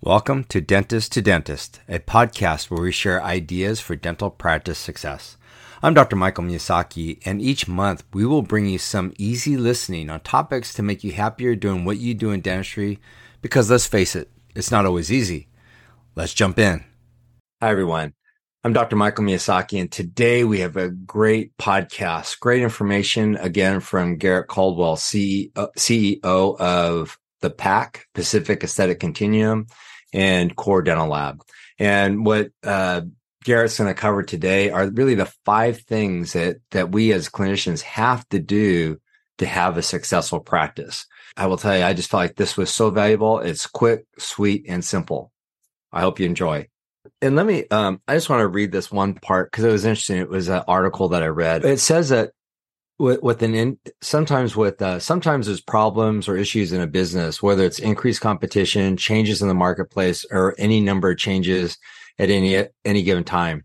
Welcome to Dentist to Dentist, a podcast where we share ideas for dental practice success. I'm Dr. Michael Miyasaki, and each month we will bring you some easy listening on topics to make you happier doing what you do in dentistry because let's face it, it's not always easy. Let's jump in. Hi, everyone. I'm Dr. Michael Miyasaki, and today we have a great podcast, great information again from Garrett Caldwell, CEO, CEO of the PAC, Pacific Aesthetic Continuum and Core Dental Lab. And what uh, Garrett's going to cover today are really the five things that that we as clinicians have to do to have a successful practice. I will tell you, I just felt like this was so valuable. It's quick, sweet, and simple. I hope you enjoy. And let me, um, I just want to read this one part because it was interesting. It was an article that I read. It says that with, with an in, sometimes with uh, sometimes there's problems or issues in a business, whether it's increased competition, changes in the marketplace, or any number of changes at any any given time.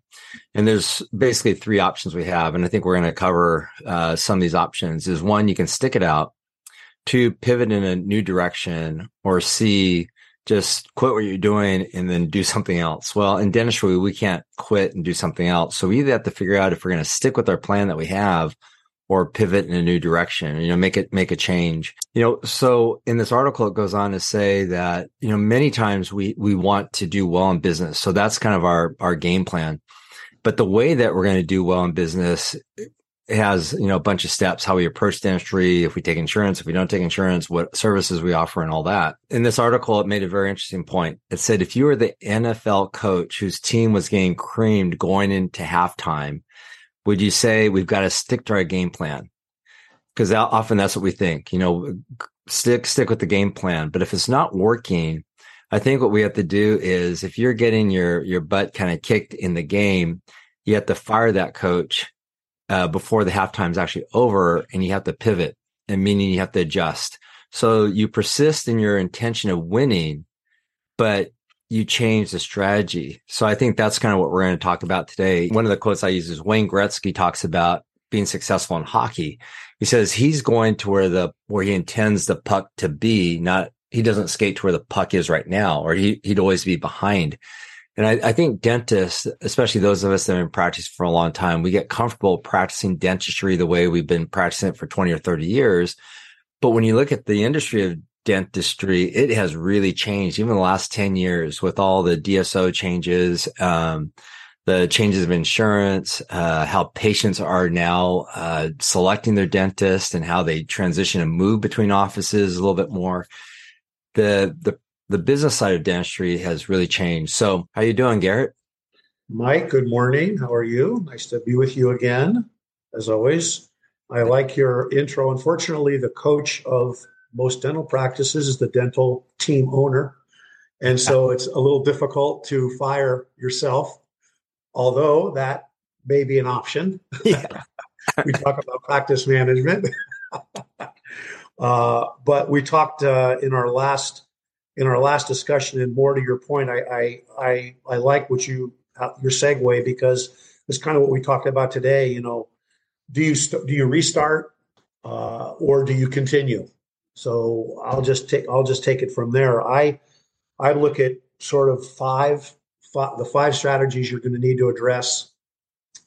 And there's basically three options we have, and I think we're going to cover uh, some of these options. Is one you can stick it out, two pivot in a new direction, or C just quit what you're doing and then do something else. Well, in dentistry, we can't quit and do something else. So we either have to figure out if we're going to stick with our plan that we have or pivot in a new direction, you know, make it, make a change. You know, so in this article, it goes on to say that, you know, many times we, we want to do well in business. So that's kind of our, our game plan. But the way that we're going to do well in business has, you know, a bunch of steps, how we approach dentistry, if we take insurance, if we don't take insurance, what services we offer and all that. In this article, it made a very interesting point. It said, if you were the NFL coach whose team was getting creamed going into halftime, would you say we've got to stick to our game plan? Because often that's what we think, you know, stick, stick with the game plan. But if it's not working, I think what we have to do is if you're getting your, your butt kind of kicked in the game, you have to fire that coach uh, before the halftime is actually over and you have to pivot and meaning you have to adjust. So you persist in your intention of winning, but you change the strategy. So I think that's kind of what we're going to talk about today. One of the quotes I use is Wayne Gretzky talks about being successful in hockey. He says he's going to where the where he intends the puck to be, not he doesn't skate to where the puck is right now, or he, he'd always be behind. And I, I, think dentists, especially those of us that have been practicing for a long time, we get comfortable practicing dentistry the way we've been practicing it for 20 or 30 years. But when you look at the industry of dentistry, it has really changed even the last 10 years with all the DSO changes, um, the changes of insurance, uh, how patients are now, uh, selecting their dentist and how they transition and move between offices a little bit more. The, the, the business side of dentistry has really changed. So how are you doing, Garrett? Mike, good morning. How are you? Nice to be with you again, as always. I like your intro. Unfortunately, the coach of most dental practices is the dental team owner. And so it's a little difficult to fire yourself, although that may be an option. Yeah. we talk about practice management. uh, but we talked uh, in our last in our last discussion, and more to your point, I I I, I like what you uh, your segue because it's kind of what we talked about today. You know, do you st- do you restart uh, or do you continue? So I'll just take I'll just take it from there. I I look at sort of five, five the five strategies you're going to need to address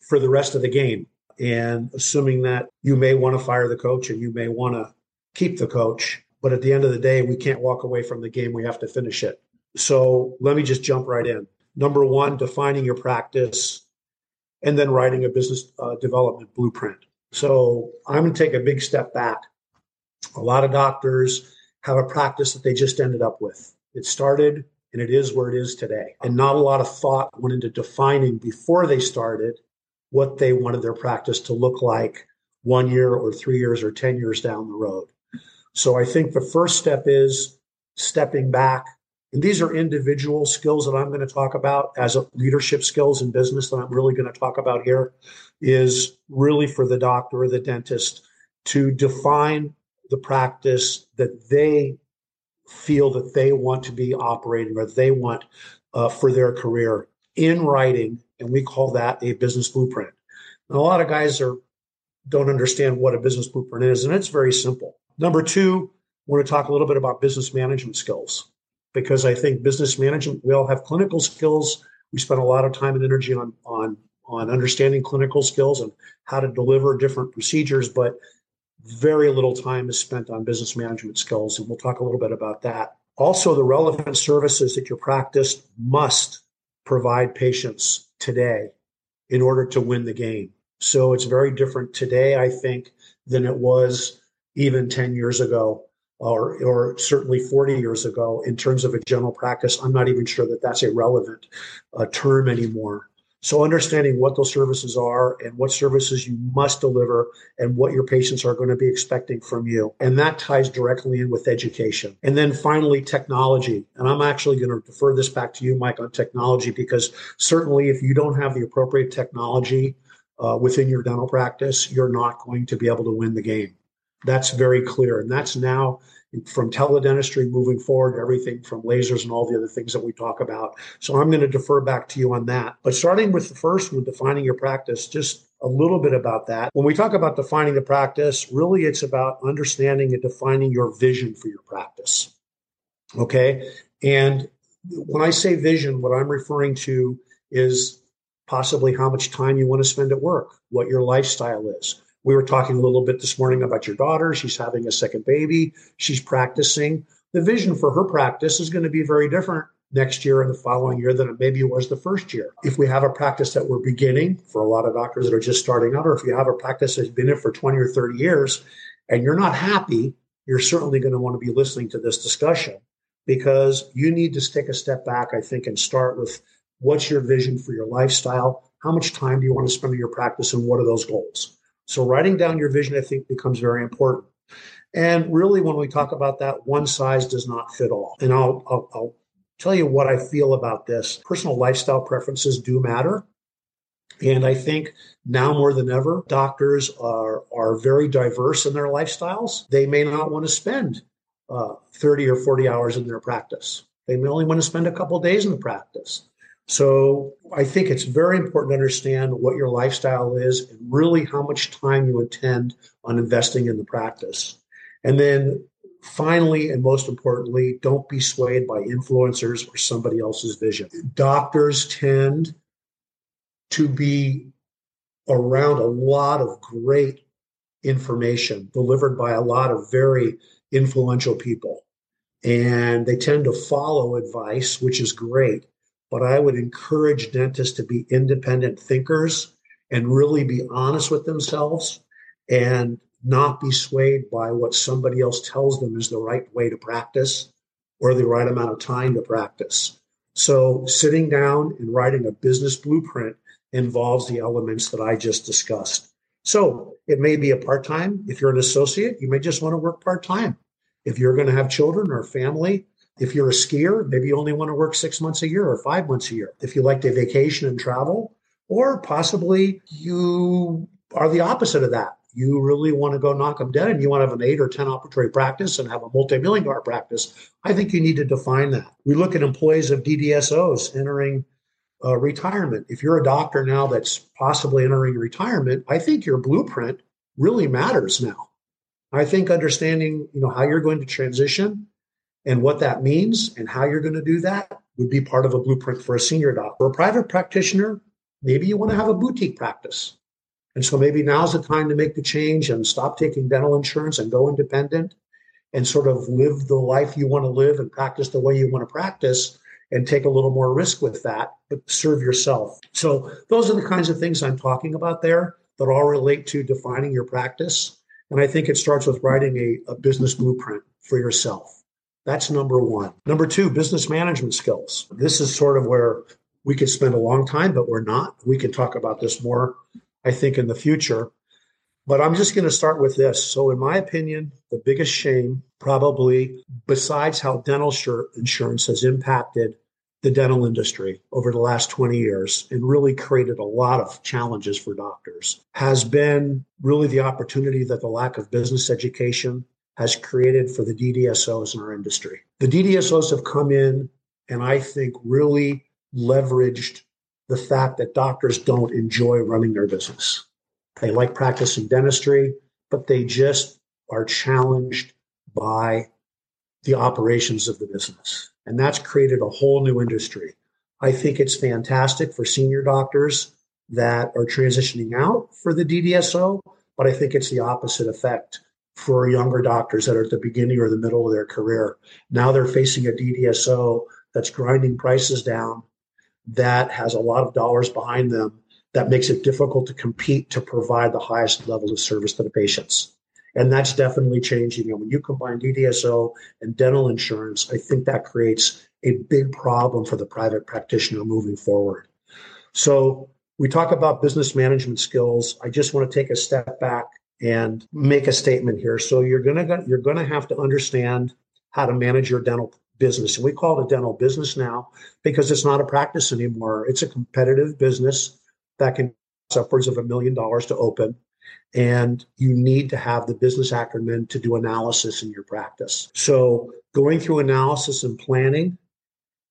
for the rest of the game. And assuming that you may want to fire the coach and you may want to keep the coach, but at the end of the day, we can't walk away from the game. We have to finish it. So let me just jump right in. Number one, defining your practice and then writing a business uh, development blueprint. So I'm going to take a big step back a lot of doctors have a practice that they just ended up with. It started and it is where it is today. And not a lot of thought went into defining before they started what they wanted their practice to look like one year or three years or 10 years down the road. So I think the first step is stepping back. And these are individual skills that I'm going to talk about as leadership skills in business that I'm really going to talk about here is really for the doctor or the dentist to define the practice that they feel that they want to be operating or they want uh, for their career in writing, and we call that a business blueprint. And a lot of guys are don't understand what a business blueprint is, and it's very simple. Number two, I want to talk a little bit about business management skills. because I think business management, we all have clinical skills. We spend a lot of time and energy on, on, on understanding clinical skills and how to deliver different procedures, but very little time is spent on business management skills. And we'll talk a little bit about that. Also, the relevant services that your practice must provide patients today in order to win the game. So it's very different today, I think, than it was even 10 years ago or, or certainly 40 years ago in terms of a general practice. I'm not even sure that that's a relevant uh, term anymore. So understanding what those services are and what services you must deliver and what your patients are going to be expecting from you. And that ties directly in with education. And then finally, technology. And I'm actually going to defer this back to you, Mike, on technology, because certainly if you don't have the appropriate technology uh, within your dental practice, you're not going to be able to win the game. That's very clear. And that's now from teledentistry moving forward, everything from lasers and all the other things that we talk about. So I'm going to defer back to you on that. But starting with the first one, defining your practice, just a little bit about that. When we talk about defining the practice, really it's about understanding and defining your vision for your practice. Okay. And when I say vision, what I'm referring to is possibly how much time you want to spend at work, what your lifestyle is, we were talking a little bit this morning about your daughter. She's having a second baby. She's practicing. The vision for her practice is going to be very different next year and the following year than it maybe was the first year. If we have a practice that we're beginning for a lot of doctors that are just starting out, or if you have a practice that's been in for 20 or 30 years and you're not happy, you're certainly going to want to be listening to this discussion because you need to take a step back, I think, and start with what's your vision for your lifestyle? How much time do you want to spend in your practice and what are those goals? So writing down your vision, I think, becomes very important. And really, when we talk about that, one size does not fit all. And I'll, I'll, I'll tell you what I feel about this. Personal lifestyle preferences do matter. And I think now more than ever, doctors are, are very diverse in their lifestyles. They may not want to spend uh, 30 or 40 hours in their practice. They may only want to spend a couple days in the practice. So I think it's very important to understand what your lifestyle is and really how much time you intend on investing in the practice. And then finally, and most importantly, don't be swayed by influencers or somebody else's vision. Doctors tend to be around a lot of great information delivered by a lot of very influential people. And they tend to follow advice, which is great but I would encourage dentists to be independent thinkers and really be honest with themselves and not be swayed by what somebody else tells them is the right way to practice or the right amount of time to practice. So, sitting down and writing a business blueprint involves the elements that I just discussed. So, it may be a part time. If you're an associate, you may just want to work part time. If you're going to have children or family, if you're a skier, maybe you only want to work six months a year or five months a year. If you like to vacation and travel, or possibly you are the opposite of that. You really want to go knock them dead and you want to have an eight or 10 operatory practice and have a multi million dollar practice. I think you need to define that. We look at employees of DDSOs entering uh, retirement. If you're a doctor now that's possibly entering retirement, I think your blueprint really matters now. I think understanding, you know, how you're going to transition and what that means and how you're going to do that would be part of a blueprint for a senior doctor. For a private practitioner, maybe you want to have a boutique practice. And so maybe now's the time to make the change and stop taking dental insurance and go independent and sort of live the life you want to live and practice the way you want to practice and take a little more risk with that, but serve yourself. So those are the kinds of things I'm talking about there that all relate to defining your practice. And I think it starts with writing a, a business blueprint for yourself. That's number one. Number two, business management skills. This is sort of where we could spend a long time, but we're not. We can talk about this more, I think, in the future. But I'm just going to start with this. So, in my opinion, the biggest shame, probably, besides how dental insurance has impacted the dental industry over the last 20 years and really created a lot of challenges for doctors, has been really the opportunity that the lack of business education has created for the DDSOs in our industry. The DDSOs have come in and I think really leveraged the fact that doctors don't enjoy running their business. They like practicing dentistry, but they just are challenged by the operations of the business. And that's created a whole new industry. I think it's fantastic for senior doctors that are transitioning out for the DDSO, but I think it's the opposite effect for younger doctors that are at the beginning or the middle of their career. Now they're facing a DDSO that's grinding prices down, that has a lot of dollars behind them, that makes it difficult to compete to provide the highest level of service to the patients. And that's definitely changing. And when you combine DDSO and dental insurance, I think that creates a big problem for the private practitioner moving forward. So we talk about business management skills. I just want to take a step back and make a statement here. So you're gonna you're gonna have to understand how to manage your dental business. And we call it a dental business now because it's not a practice anymore. It's a competitive business that can cost upwards of a million dollars to open. And you need to have the business acumen to do analysis in your practice. So going through analysis and planning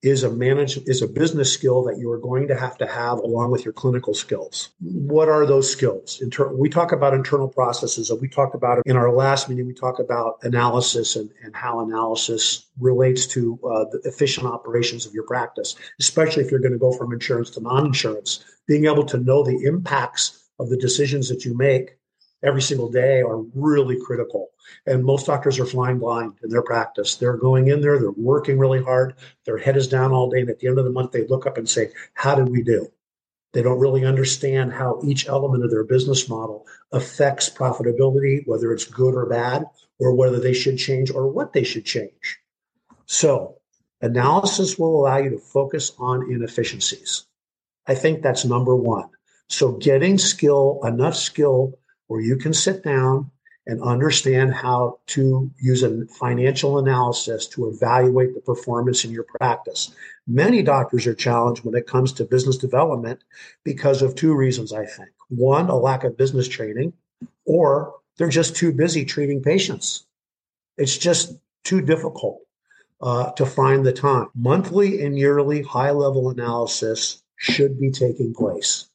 is a manage is a business skill that you are going to have to have along with your clinical skills. What are those skills? Inter- we talk about internal processes, and we talked about in our last meeting. We talk about analysis and, and how analysis relates to uh, the efficient operations of your practice, especially if you're going to go from insurance to non-insurance. Being able to know the impacts of the decisions that you make every single day are really critical. And most doctors are flying blind in their practice. They're going in there, they're working really hard, their head is down all day. And at the end of the month, they look up and say, How did we do? They don't really understand how each element of their business model affects profitability, whether it's good or bad, or whether they should change or what they should change. So, analysis will allow you to focus on inefficiencies. I think that's number one. So, getting skill, enough skill where you can sit down and understand how to use a financial analysis to evaluate the performance in your practice. Many doctors are challenged when it comes to business development because of two reasons, I think. One, a lack of business training, or they're just too busy treating patients. It's just too difficult uh, to find the time. Monthly and yearly high level analysis should be taking place.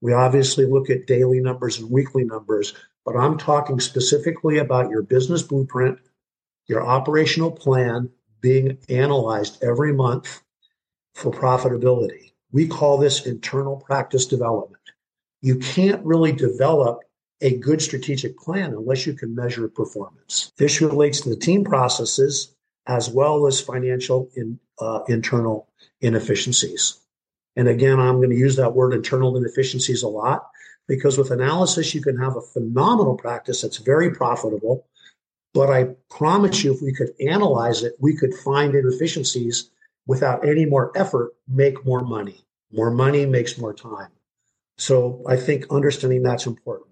We obviously look at daily numbers and weekly numbers, but I'm talking specifically about your business blueprint, your operational plan being analyzed every month for profitability. We call this internal practice development. You can't really develop a good strategic plan unless you can measure performance. This relates to the team processes as well as financial in, uh, internal inefficiencies. And again, I'm going to use that word internal inefficiencies a lot because with analysis, you can have a phenomenal practice that's very profitable. But I promise you, if we could analyze it, we could find inefficiencies without any more effort, make more money. More money makes more time. So I think understanding that's important.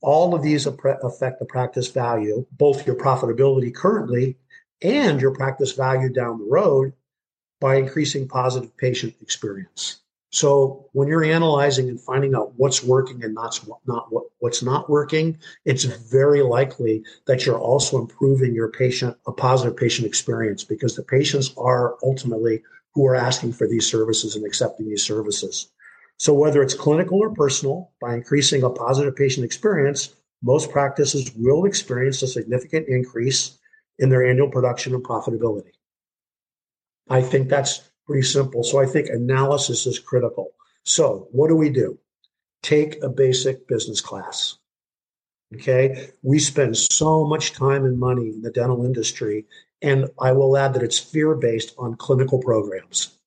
All of these affect the practice value, both your profitability currently and your practice value down the road by increasing positive patient experience. So when you're analyzing and finding out what's working and not, not what, what's not working, it's very likely that you're also improving your patient, a positive patient experience because the patients are ultimately who are asking for these services and accepting these services. So whether it's clinical or personal, by increasing a positive patient experience, most practices will experience a significant increase in their annual production and profitability. I think that's pretty simple. So I think analysis is critical. So what do we do? Take a basic business class. Okay. We spend so much time and money in the dental industry. And I will add that it's fear based on clinical programs.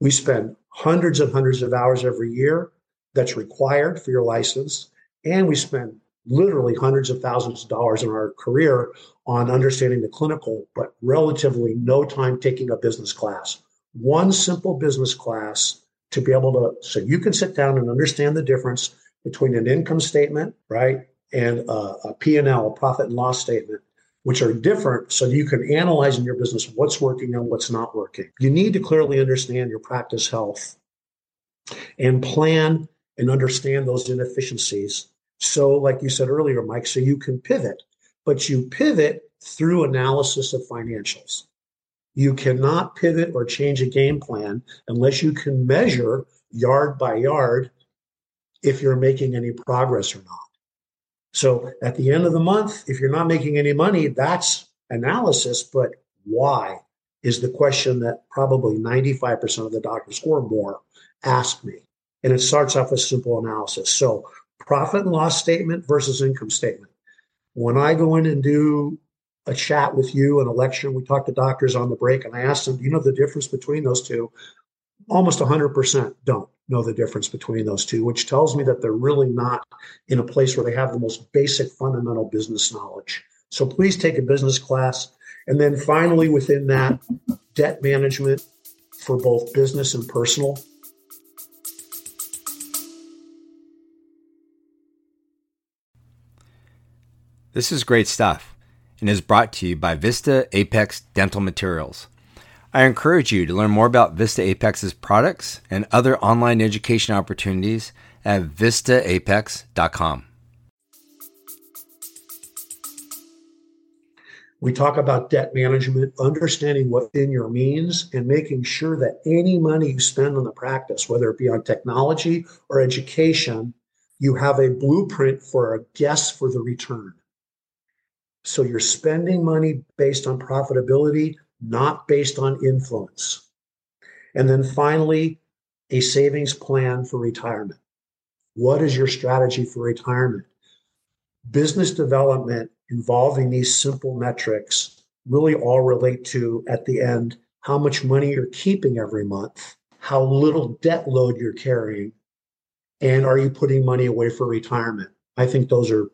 We spend hundreds and hundreds of hours every year that's required for your license. And we spend literally hundreds of thousands of dollars in our career on understanding the clinical, but relatively no time taking a business class. One simple business class to be able to, so you can sit down and understand the difference between an income statement, right, and a, a P&L, a profit and loss statement, which are different so you can analyze in your business what's working and what's not working. You need to clearly understand your practice health and plan and understand those inefficiencies so, like you said earlier, Mike, so you can pivot, but you pivot through analysis of financials. You cannot pivot or change a game plan unless you can measure yard by yard if you're making any progress or not. So at the end of the month, if you're not making any money, that's analysis, but why? is the question that probably 95% of the doctors or more ask me. And it starts off with simple analysis. So, profit and loss statement versus income statement. When I go in and do a chat with you and a lecture, we talk to doctors on the break, and I ask them, Do you know the difference between those two? Almost 100% don't know the difference between those two, which tells me that they're really not in a place where they have the most basic fundamental business knowledge. So please take a business class. And then finally, within that, debt management for both business and personal. This is great stuff and is brought to you by Vista Apex Dental Materials. I encourage you to learn more about Vista Apex's products and other online education opportunities at vistaapex.com. We talk about debt management, understanding what in your means, and making sure that any money you spend on the practice, whether it be on technology or education, you have a blueprint for a guess for the return. So you're spending money based on profitability, not based on influence. And then finally, a savings plan for retirement. What is your strategy for retirement? Business development involving these simple metrics really all relate to, at the end, how much money you're keeping every month, how little debt load you're carrying, and are you putting money away for retirement? I think those are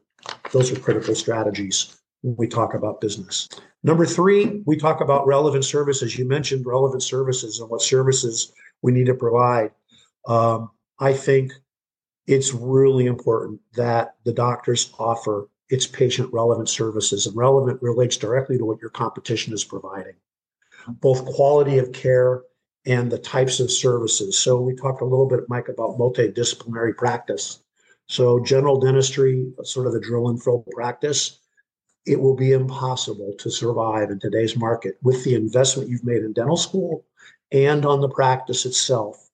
those are critical strategies when we talk about business. Number three, we talk about relevant services. You mentioned relevant services and what services we need to provide. Um, I think it's really important that the doctors offer its patient relevant services, and relevant relates directly to what your competition is providing, both quality of care and the types of services. So we talked a little bit, Mike, about multidisciplinary practice. So general dentistry, sort of the drill and fill practice, it will be impossible to survive in today's market with the investment you've made in dental school and on the practice itself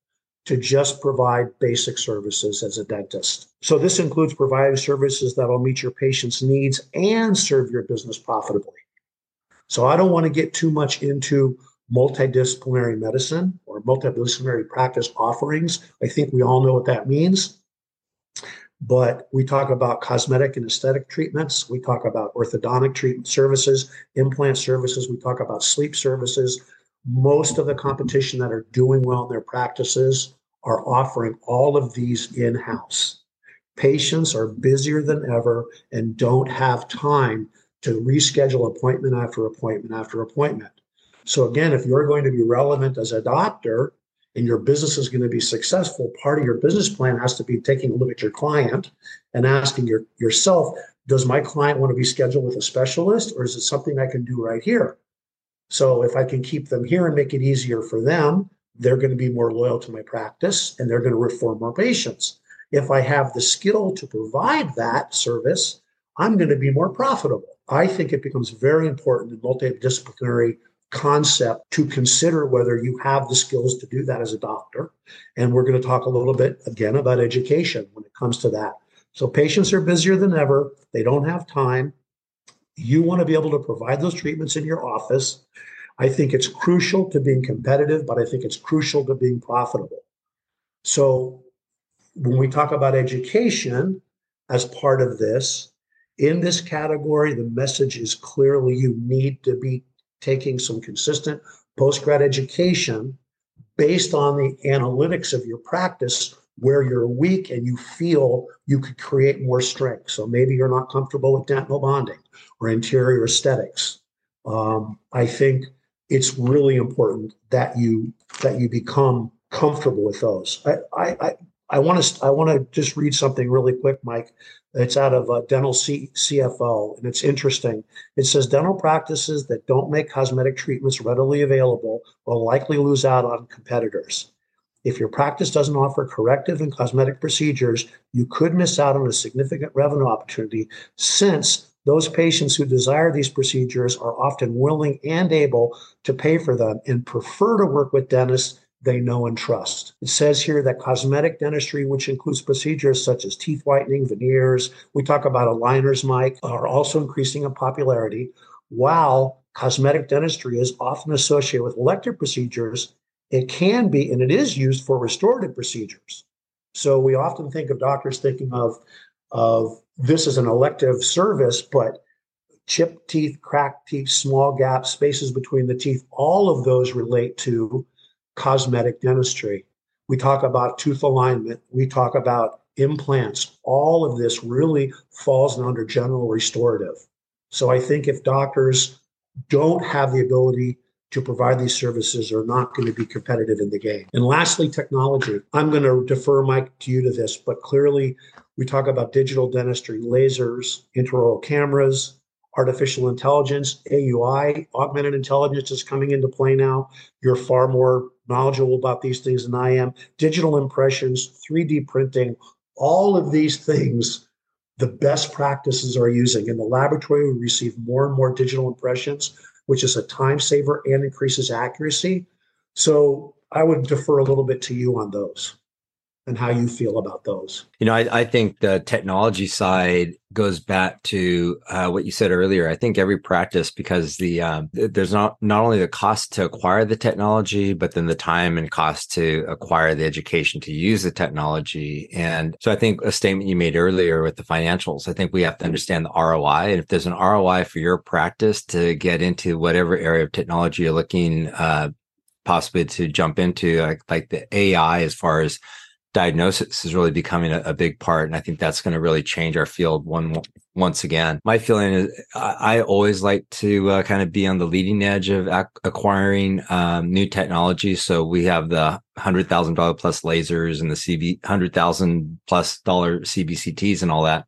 to just provide basic services as a dentist. So, this includes providing services that will meet your patient's needs and serve your business profitably. So, I don't want to get too much into multidisciplinary medicine or multidisciplinary practice offerings. I think we all know what that means. But we talk about cosmetic and aesthetic treatments. We talk about orthodontic treatment services, implant services. We talk about sleep services. Most of the competition that are doing well in their practices are offering all of these in house. Patients are busier than ever and don't have time to reschedule appointment after appointment after appointment. So, again, if you're going to be relevant as a doctor, and your business is going to be successful, part of your business plan has to be taking a look at your client and asking your, yourself, does my client want to be scheduled with a specialist or is it something I can do right here? So if I can keep them here and make it easier for them, they're going to be more loyal to my practice and they're going to refer more patients. If I have the skill to provide that service, I'm going to be more profitable. I think it becomes very important in multidisciplinary concept to consider whether you have the skills to do that as a doctor. And we're going to talk a little bit again about education when it comes to that. So patients are busier than ever, they don't have time. You want to be able to provide those treatments in your office. I think it's crucial to being competitive, but I think it's crucial to being profitable. So when we talk about education as part of this, in this category, the message is clearly you need to be taking some consistent post grad education based on the analytics of your practice where you're weak and you feel you could create more strength. So maybe you're not comfortable with dental bonding or anterior aesthetics. Um, I think it's really important that you that you become comfortable with those. I I I want to I want to just read something really quick, Mike, it's out of uh, Dental C- CFO, and it's interesting. It says dental practices that don't make cosmetic treatments readily available will likely lose out on competitors. If your practice doesn't offer corrective and cosmetic procedures, you could miss out on a significant revenue opportunity since those patients who desire these procedures are often willing and able to pay for them and prefer to work with dentists they know and trust. It says here that cosmetic dentistry, which includes procedures such as teeth whitening, veneers, we talk about aligners, Mike, are also increasing in popularity, while cosmetic dentistry is often associated with elective procedures, it can be, and it is used for restorative procedures. So we often think of doctors thinking of, of this as an elective service, but chipped teeth, cracked teeth, small gaps, spaces between the teeth, all of those relate to cosmetic dentistry. We talk about tooth alignment, we talk about implants. All of this really falls under general restorative. So I think if doctors don't have the ability to provide these services are not going to be competitive in the game. And lastly, technology. I'm going to defer Mike to you to this, but clearly we talk about digital dentistry, lasers, intraoral cameras, artificial intelligence, AUI, augmented intelligence is coming into play now. You're far more knowledgeable about these things than I am. Digital impressions, 3D printing, all of these things the best practices are using. In the laboratory, we receive more and more digital impressions, which is a time saver and increases accuracy. So I would defer a little bit to you on those and how you feel about those. You know, I, I think the technology side goes back to uh, what you said earlier. I think every practice, because the um, there's not not only the cost to acquire the technology, but then the time and cost to acquire the education to use the technology. And so, I think a statement you made earlier with the financials, I think we have to understand the ROI. And if there's an ROI for your practice to get into whatever area of technology you're looking, uh, possibly to jump into, like, like the AI, as far as diagnosis is really becoming a, a, big part. And I think that's going to really change our field one once again. My feeling is I, I always like to uh, kind of be on the leading edge of ac- acquiring um, new technology. So we have the hundred thousand dollar plus lasers and the CB hundred thousand plus dollar CBCTs and all that.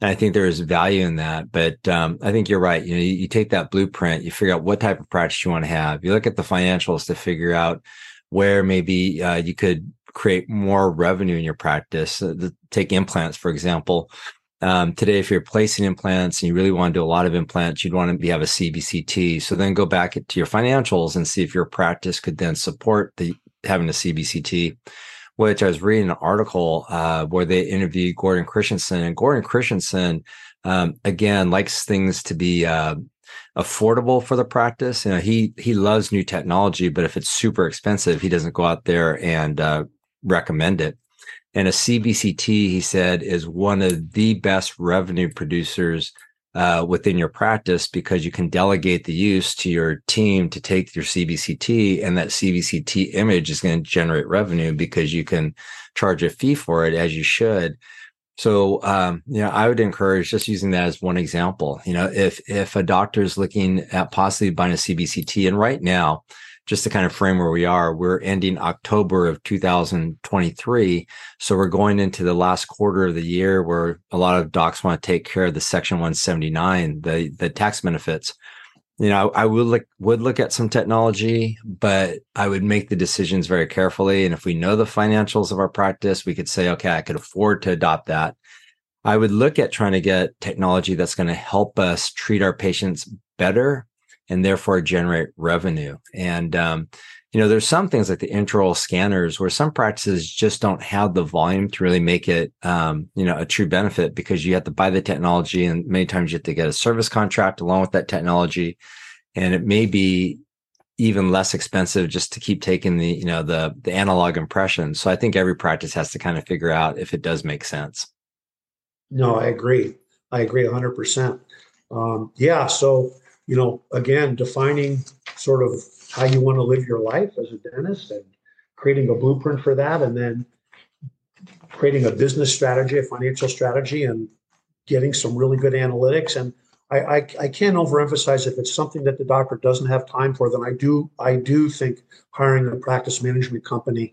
And I think there is value in that. But um, I think you're right. You know, you, you take that blueprint, you figure out what type of practice you want to have. You look at the financials to figure out where maybe uh, you could create more revenue in your practice. Uh, take implants, for example. Um, today, if you're placing implants and you really want to do a lot of implants, you'd want to have a CBCT. So then go back to your financials and see if your practice could then support the having a CBCT. Which I was reading an article uh, where they interviewed Gordon Christensen, and Gordon Christensen um, again likes things to be uh, affordable for the practice. You know, he he loves new technology, but if it's super expensive, he doesn't go out there and uh, recommend it. And a CBCT, he said, is one of the best revenue producers uh, within your practice because you can delegate the use to your team to take your CBCT, and that CBCT image is going to generate revenue because you can charge a fee for it as you should. So, um, you know, I would encourage just using that as one example. You know, if if a doctor is looking at possibly buying a CBCT, and right now, just to kind of frame where we are, we're ending October of 2023. So we're going into the last quarter of the year where a lot of docs want to take care of the Section 179, the, the tax benefits. You know, I would look would look at some technology, but I would make the decisions very carefully. And if we know the financials of our practice, we could say, okay, I could afford to adopt that. I would look at trying to get technology that's going to help us treat our patients better and therefore generate revenue. And, um, you know, there's some things like the intraoral scanners where some practices just don't have the volume to really make it, um, you know, a true benefit because you have to buy the technology and many times you have to get a service contract along with that technology. And it may be even less expensive just to keep taking the, you know, the, the analog impression. So I think every practice has to kind of figure out if it does make sense. No, I agree. I agree 100%. Um, yeah. So, you know, again, defining sort of how you want to live your life as a dentist and creating a blueprint for that, and then creating a business strategy, a financial strategy, and getting some really good analytics. And I, I, I can't overemphasize if it's something that the doctor doesn't have time for, then I do I do think hiring a practice management company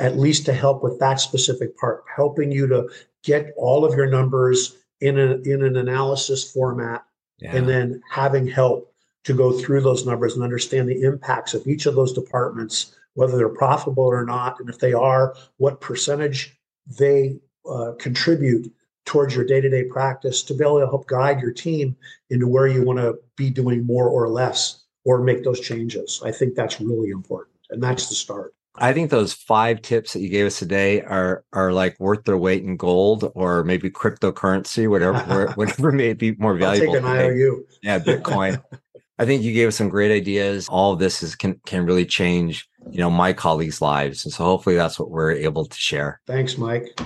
at least to help with that specific part, helping you to get all of your numbers in a in an analysis format yeah. and then having help to go through those numbers and understand the impacts of each of those departments, whether they're profitable or not, and if they are, what percentage they uh, contribute towards your day-to-day practice to be able to help guide your team into where you want to be doing more or less or make those changes. I think that's really important, and that's the start. I think those five tips that you gave us today are are like worth their weight in gold or maybe cryptocurrency, whatever whatever may be more valuable. I'll take an IOU. Yeah, Bitcoin. I think you gave us some great ideas. All of this is can can really change, you know, my colleagues' lives, and so hopefully that's what we're able to share. Thanks, Mike.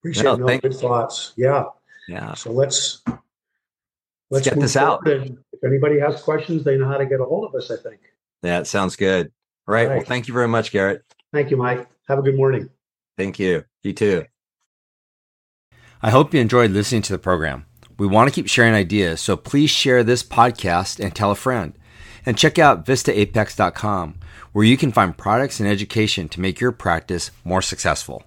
Appreciate no, good thoughts. Yeah. Yeah. So let's let's, let's get this out. if anybody has questions, they know how to get a hold of us. I think. Yeah, it sounds good. All right. All right. Well, thank you very much, Garrett. Thank you, Mike. Have a good morning. Thank you. You too. I hope you enjoyed listening to the program. We want to keep sharing ideas, so please share this podcast and tell a friend. And check out vistaapex.com, where you can find products and education to make your practice more successful.